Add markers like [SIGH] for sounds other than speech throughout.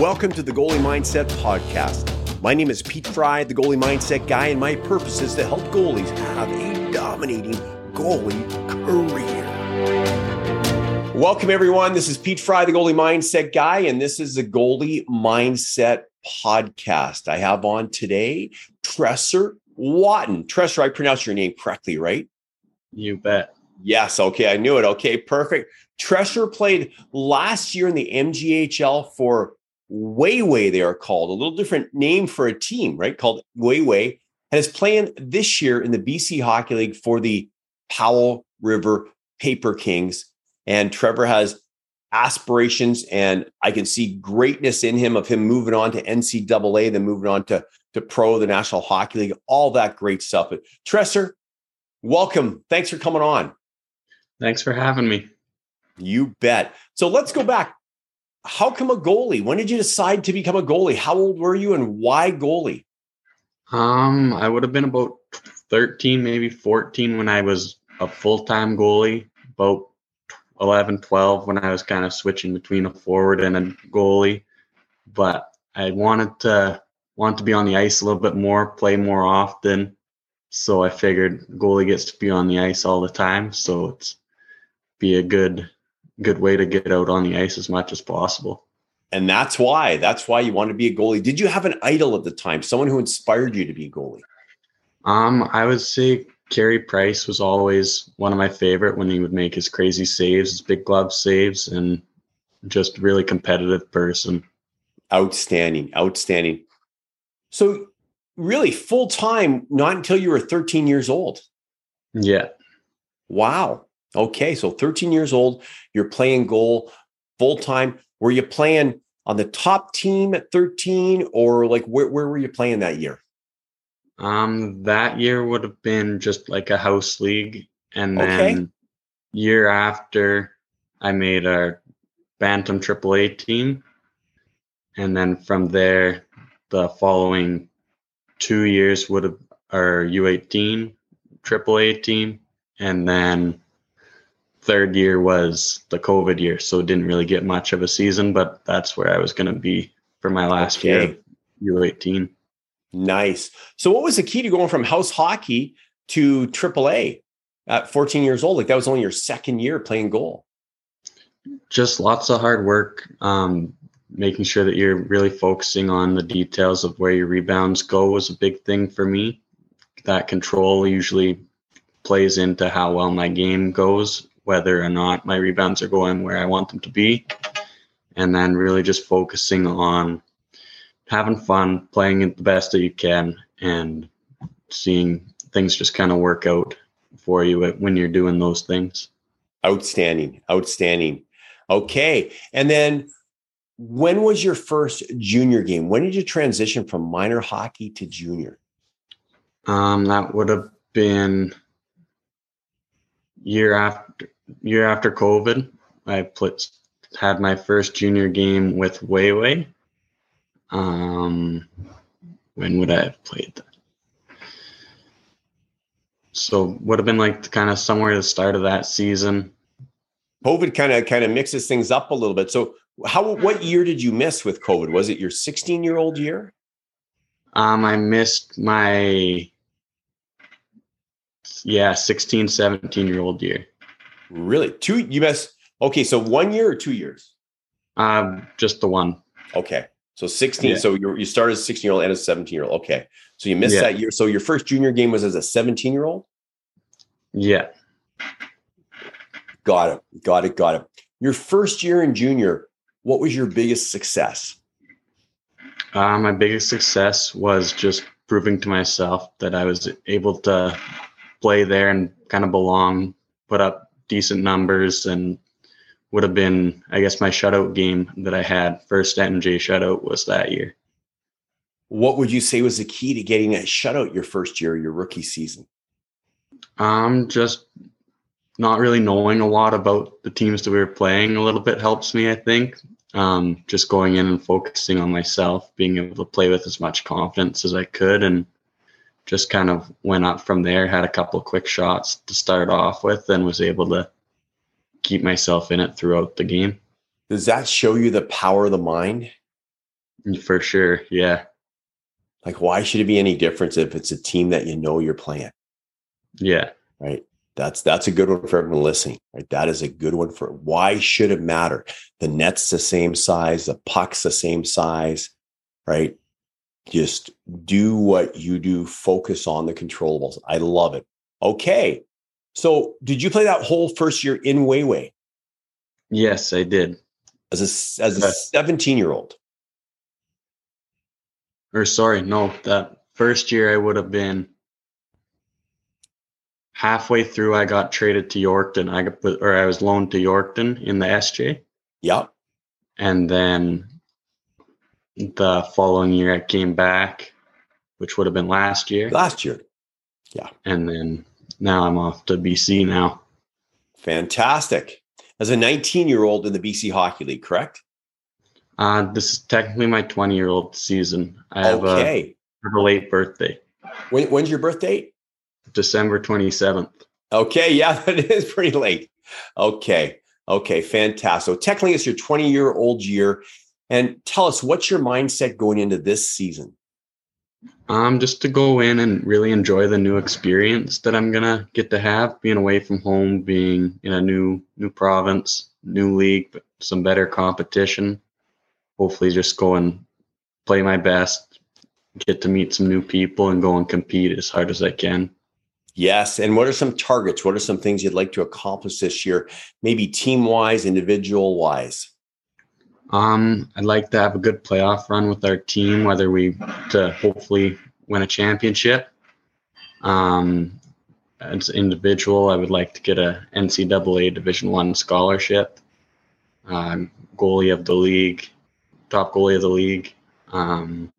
Welcome to the Goalie Mindset Podcast. My name is Pete Fry, the goalie mindset guy, and my purpose is to help goalies have a dominating goalie career. Welcome, everyone. This is Pete Fry, the goalie mindset guy, and this is the Goalie Mindset Podcast. I have on today Tresor Wotton. Tresor, I pronounced your name correctly, right? You bet. Yes. Okay. I knew it. Okay. Perfect. Tresor played last year in the MJHL for Wayway, they are called, a little different name for a team, right? Called Wayway, and is playing this year in the BC Hockey League for the Powell River Paper Kings. And Trevor has aspirations, and I can see greatness in him of him moving on to NCAA, then moving on to, to pro, the National Hockey League, all that great stuff. But Tresor, welcome. Thanks for coming on. Thanks for having me. You bet. So let's go back how come a goalie? When did you decide to become a goalie? How old were you and why goalie? Um, I would have been about 13, maybe 14 when I was a full-time goalie, about 11, 12 when I was kind of switching between a forward and a goalie. But I wanted to want to be on the ice a little bit more, play more often. So I figured goalie gets to be on the ice all the time, so it's be a good good way to get out on the ice as much as possible. And that's why. That's why you want to be a goalie. Did you have an idol at the time? Someone who inspired you to be a goalie? Um, I would say Carey Price was always one of my favorite when he would make his crazy saves, his big glove saves, and just really competitive person. Outstanding, outstanding. So, really, full time, not until you were 13 years old. Yeah. Wow. Okay, so 13 years old, you're playing goal full time. Were you playing on the top team at 13 or like where, where were you playing that year? Um, that year would have been just like a house league. And then okay. year after I made our Bantam AAA team. And then from there, the following two years would have our U18 AAA team. And then third year was the COVID year, so didn't really get much of a season, but that's where I was going to be for my last okay. year, U18. Nice. So, what was the key to going from house hockey to AAA at 14 years old? Like that was only your second year playing goal. Just lots of hard work, um, making sure that you're really focusing on the details of where your rebounds go was a big thing for me. That control usually plays into how well my game goes whether or not my rebounds are going where I want them to be. And then really just focusing on having fun, playing it the best that you can, and seeing things just kind of work out for you when you're doing those things. Outstanding. Outstanding. Okay. And then when was your first junior game? When did you transition from minor hockey to junior? Um, that would have been year after year after COVID, I put had my first junior game with Wayway. Um, when would I have played that? So would have been like kind of somewhere at the start of that season. COVID kind of kind of mixes things up a little bit. So how what year did you miss with COVID? Was it your 16 year old year? Um, I missed my yeah 16 17 year old year Really? Two? You missed? Okay, so one year or two years? Um, just the one. Okay, so sixteen. Yeah. So you you started as a sixteen year old and a seventeen year old. Okay, so you missed yeah. that year. So your first junior game was as a seventeen year old. Yeah. Got it. Got it. Got it. Your first year in junior, what was your biggest success? Uh, my biggest success was just proving to myself that I was able to play there and kind of belong, put up decent numbers and would have been, I guess, my shutout game that I had. First MJ shutout was that year. What would you say was the key to getting that shutout your first year, your rookie season? Um, just not really knowing a lot about the teams that we were playing a little bit helps me, I think. Um, just going in and focusing on myself, being able to play with as much confidence as I could, and just kind of went up from there, had a couple quick shots to start off with, and was able to keep myself in it throughout the game. Does that show you the power of the mind? For sure. Yeah. Like, why should it be any difference if it's a team that you know you're playing? Yeah. Right. That's that's a good one for everyone listening. Right. That is a good one for why should it matter? The net's the same size, the puck's the same size, right? Just do what you do, focus on the controllables. I love it. Okay. So did you play that whole first year in Wayway? Yes, I did. As a as a uh, 17 year old. Or sorry, no, that first year I would have been halfway through I got traded to Yorkton. I got or I was loaned to Yorkton in the SJ. Yep. And then the following year I came back, which would have been last year. Last year. Yeah. And then now I'm off to BC now. Fantastic. As a 19 year old in the BC Hockey League, correct? Uh, this is technically my 20 year old season. I have okay. a, a late birthday. When, when's your birthday? December 27th. Okay. Yeah, [LAUGHS] that is pretty late. Okay. Okay. Fantastic. So technically, it's your 20 year old year. And tell us, what's your mindset going into this season? Um, just to go in and really enjoy the new experience that I'm gonna get to have, being away from home, being in a new new province, new league, some better competition. Hopefully, just go and play my best, get to meet some new people, and go and compete as hard as I can. Yes. And what are some targets? What are some things you'd like to accomplish this year? Maybe team wise, individual wise. Um, I'd like to have a good playoff run with our team, whether we to hopefully win a championship. Um, as an individual, I would like to get a NCAA Division One scholarship. Um, goalie of the league, top goalie of the league. Um,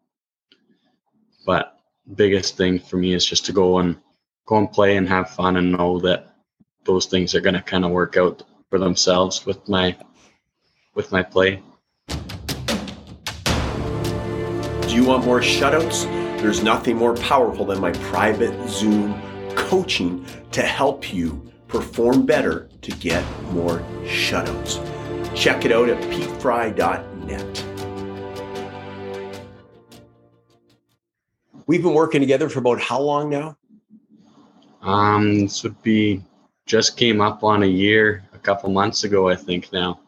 but biggest thing for me is just to go and go and play and have fun and know that those things are going to kind of work out for themselves with my with my play. You want more shutouts? There's nothing more powerful than my private Zoom coaching to help you perform better to get more shutouts. Check it out at petefry.net. We've been working together for about how long now? Um, this would be just came up on a year a couple months ago, I think now.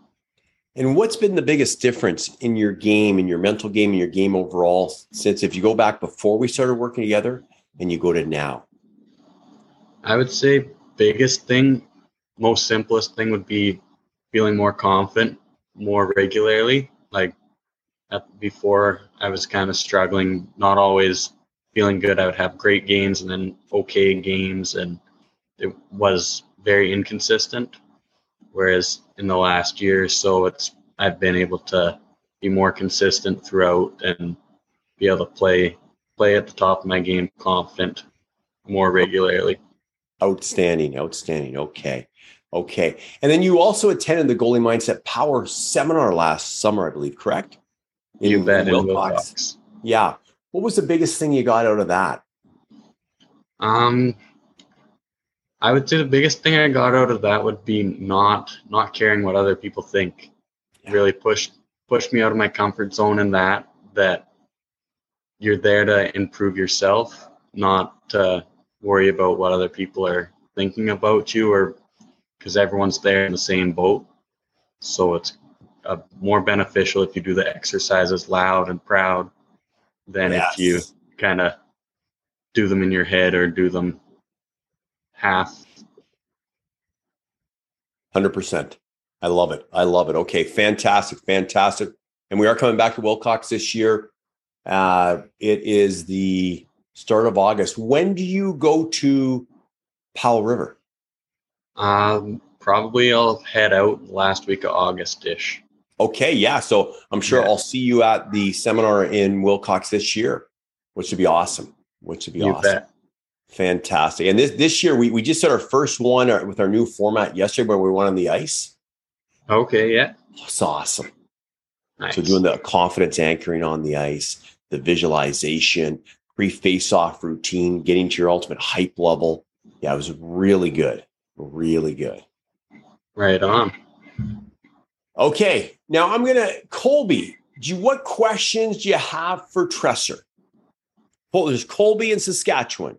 And what's been the biggest difference in your game, in your mental game, in your game overall, since if you go back before we started working together and you go to now? I would say biggest thing, most simplest thing would be feeling more confident more regularly. Like at, before, I was kind of struggling, not always feeling good. I would have great games and then okay games, and it was very inconsistent. Whereas in the last year or so, it's I've been able to be more consistent throughout and be able to play play at the top of my game, confident more regularly. Outstanding, outstanding. Okay, okay. And then you also attended the goalie mindset power seminar last summer, I believe. Correct? In, you bet. In Wilcox. Wilcox. Yeah. What was the biggest thing you got out of that? Um, I would say the biggest thing I got out of that would be not not caring what other people think. Yeah. Really pushed pushed me out of my comfort zone in that that you're there to improve yourself, not to worry about what other people are thinking about you or because everyone's there in the same boat. So it's uh, more beneficial if you do the exercises loud and proud than yes. if you kind of do them in your head or do them half. 100%. I love it. I love it. Okay, fantastic, fantastic. And we are coming back to Wilcox this year. Uh, it is the start of August. When do you go to Powell River? Um, probably I'll head out last week of August ish. Okay, yeah. So I'm sure yeah. I'll see you at the seminar in Wilcox this year, which would be awesome. Which would be you awesome. Bet. Fantastic. And this this year we we just did our first one uh, with our new format yesterday where we went on the ice. Okay, yeah. It's awesome. Nice. So doing the confidence anchoring on the ice, the visualization, pre-face-off routine, getting to your ultimate hype level. Yeah, it was really good. Really good. Right on. Okay. Now I'm gonna Colby, do you, what questions do you have for Tresor? Well, there's Colby in Saskatchewan.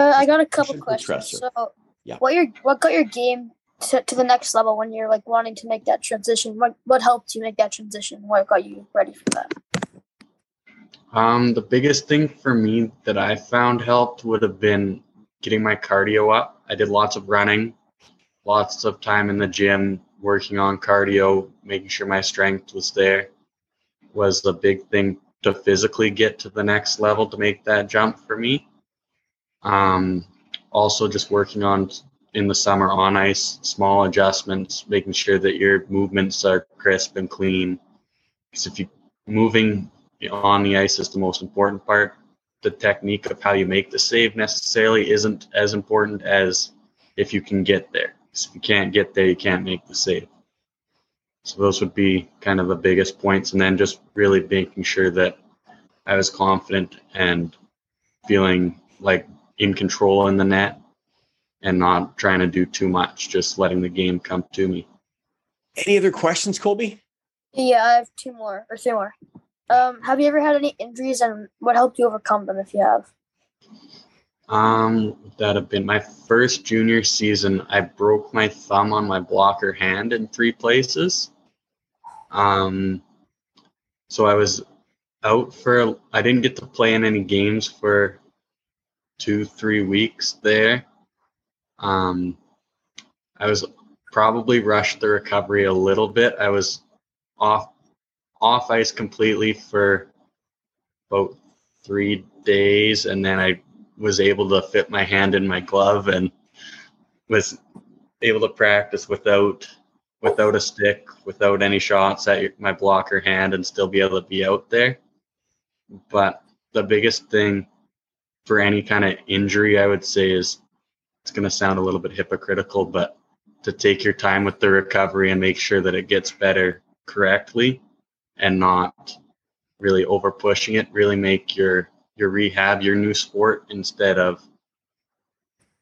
Uh, I got a couple questions. So, yeah. what your what got your game to, to the next level when you're like wanting to make that transition? What what helped you make that transition? What got you ready for that? Um, the biggest thing for me that I found helped would have been getting my cardio up. I did lots of running, lots of time in the gym, working on cardio, making sure my strength was there was the big thing to physically get to the next level to make that jump for me. Um, also, just working on in the summer on ice, small adjustments, making sure that your movements are crisp and clean. Because if you moving on the ice is the most important part. The technique of how you make the save necessarily isn't as important as if you can get there. If you can't get there, you can't make the save. So those would be kind of the biggest points, and then just really making sure that I was confident and feeling like in control in the net and not trying to do too much, just letting the game come to me. Any other questions, Colby? Yeah, I have two more or three more. Um, have you ever had any injuries, and what helped you overcome them if you have? Um, that have been my first junior season. I broke my thumb on my blocker hand in three places. Um, so I was out for. I didn't get to play in any games for two, three weeks there. Um, I was probably rushed the recovery a little bit. I was off off ice completely for about three days, and then I was able to fit my hand in my glove and was able to practice without without a stick, without any shots at my blocker hand, and still be able to be out there. But the biggest thing for any kind of injury, I would say, is it's going to sound a little bit hypocritical, but to take your time with the recovery and make sure that it gets better correctly and not really over pushing it, really make your your rehab your new sport instead of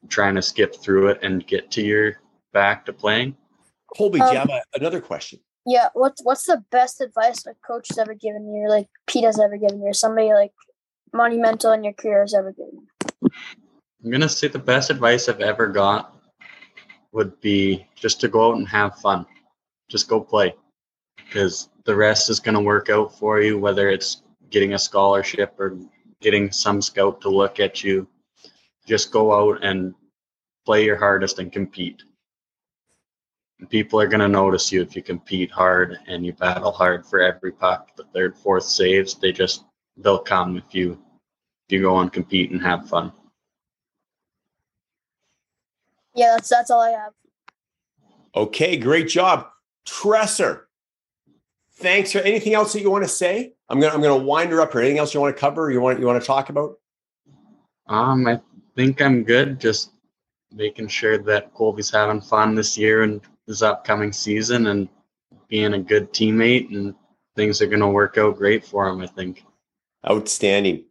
trying to skip through it and get to your back to playing. Colby, um, do you um, have a, another question? Yeah, what's what's the best advice a coach has ever given you, like Pete has ever given you, or somebody like monumental in your career has ever given? I'm gonna say the best advice I've ever got would be just to go out and have fun. Just go play. Because the rest is gonna work out for you, whether it's getting a scholarship or getting some scout to look at you. Just go out and play your hardest and compete. People are going to notice you if you compete hard and you battle hard for every puck. The third, fourth saves, they just they'll come if you if you go and compete and have fun. Yeah, that's that's all I have. Okay, great job, Tresor. Thanks for anything else that you want to say. I'm gonna I'm gonna wind her up here. Anything else you want to cover? you want you want to talk about? Um, I think I'm good. Just making sure that Colby's having fun this year and this upcoming season, and being a good teammate, and things are gonna work out great for him. I think. Outstanding.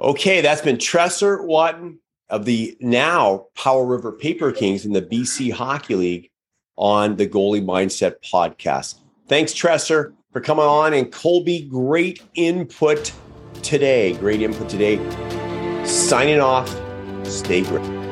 Okay, that's been Tresor Wotton of the now Powell River Paper Kings in the BC Hockey League on the Goalie Mindset podcast. Thanks, Tresor for coming on. And Colby, great input today. Great input today. Signing off. Stay great.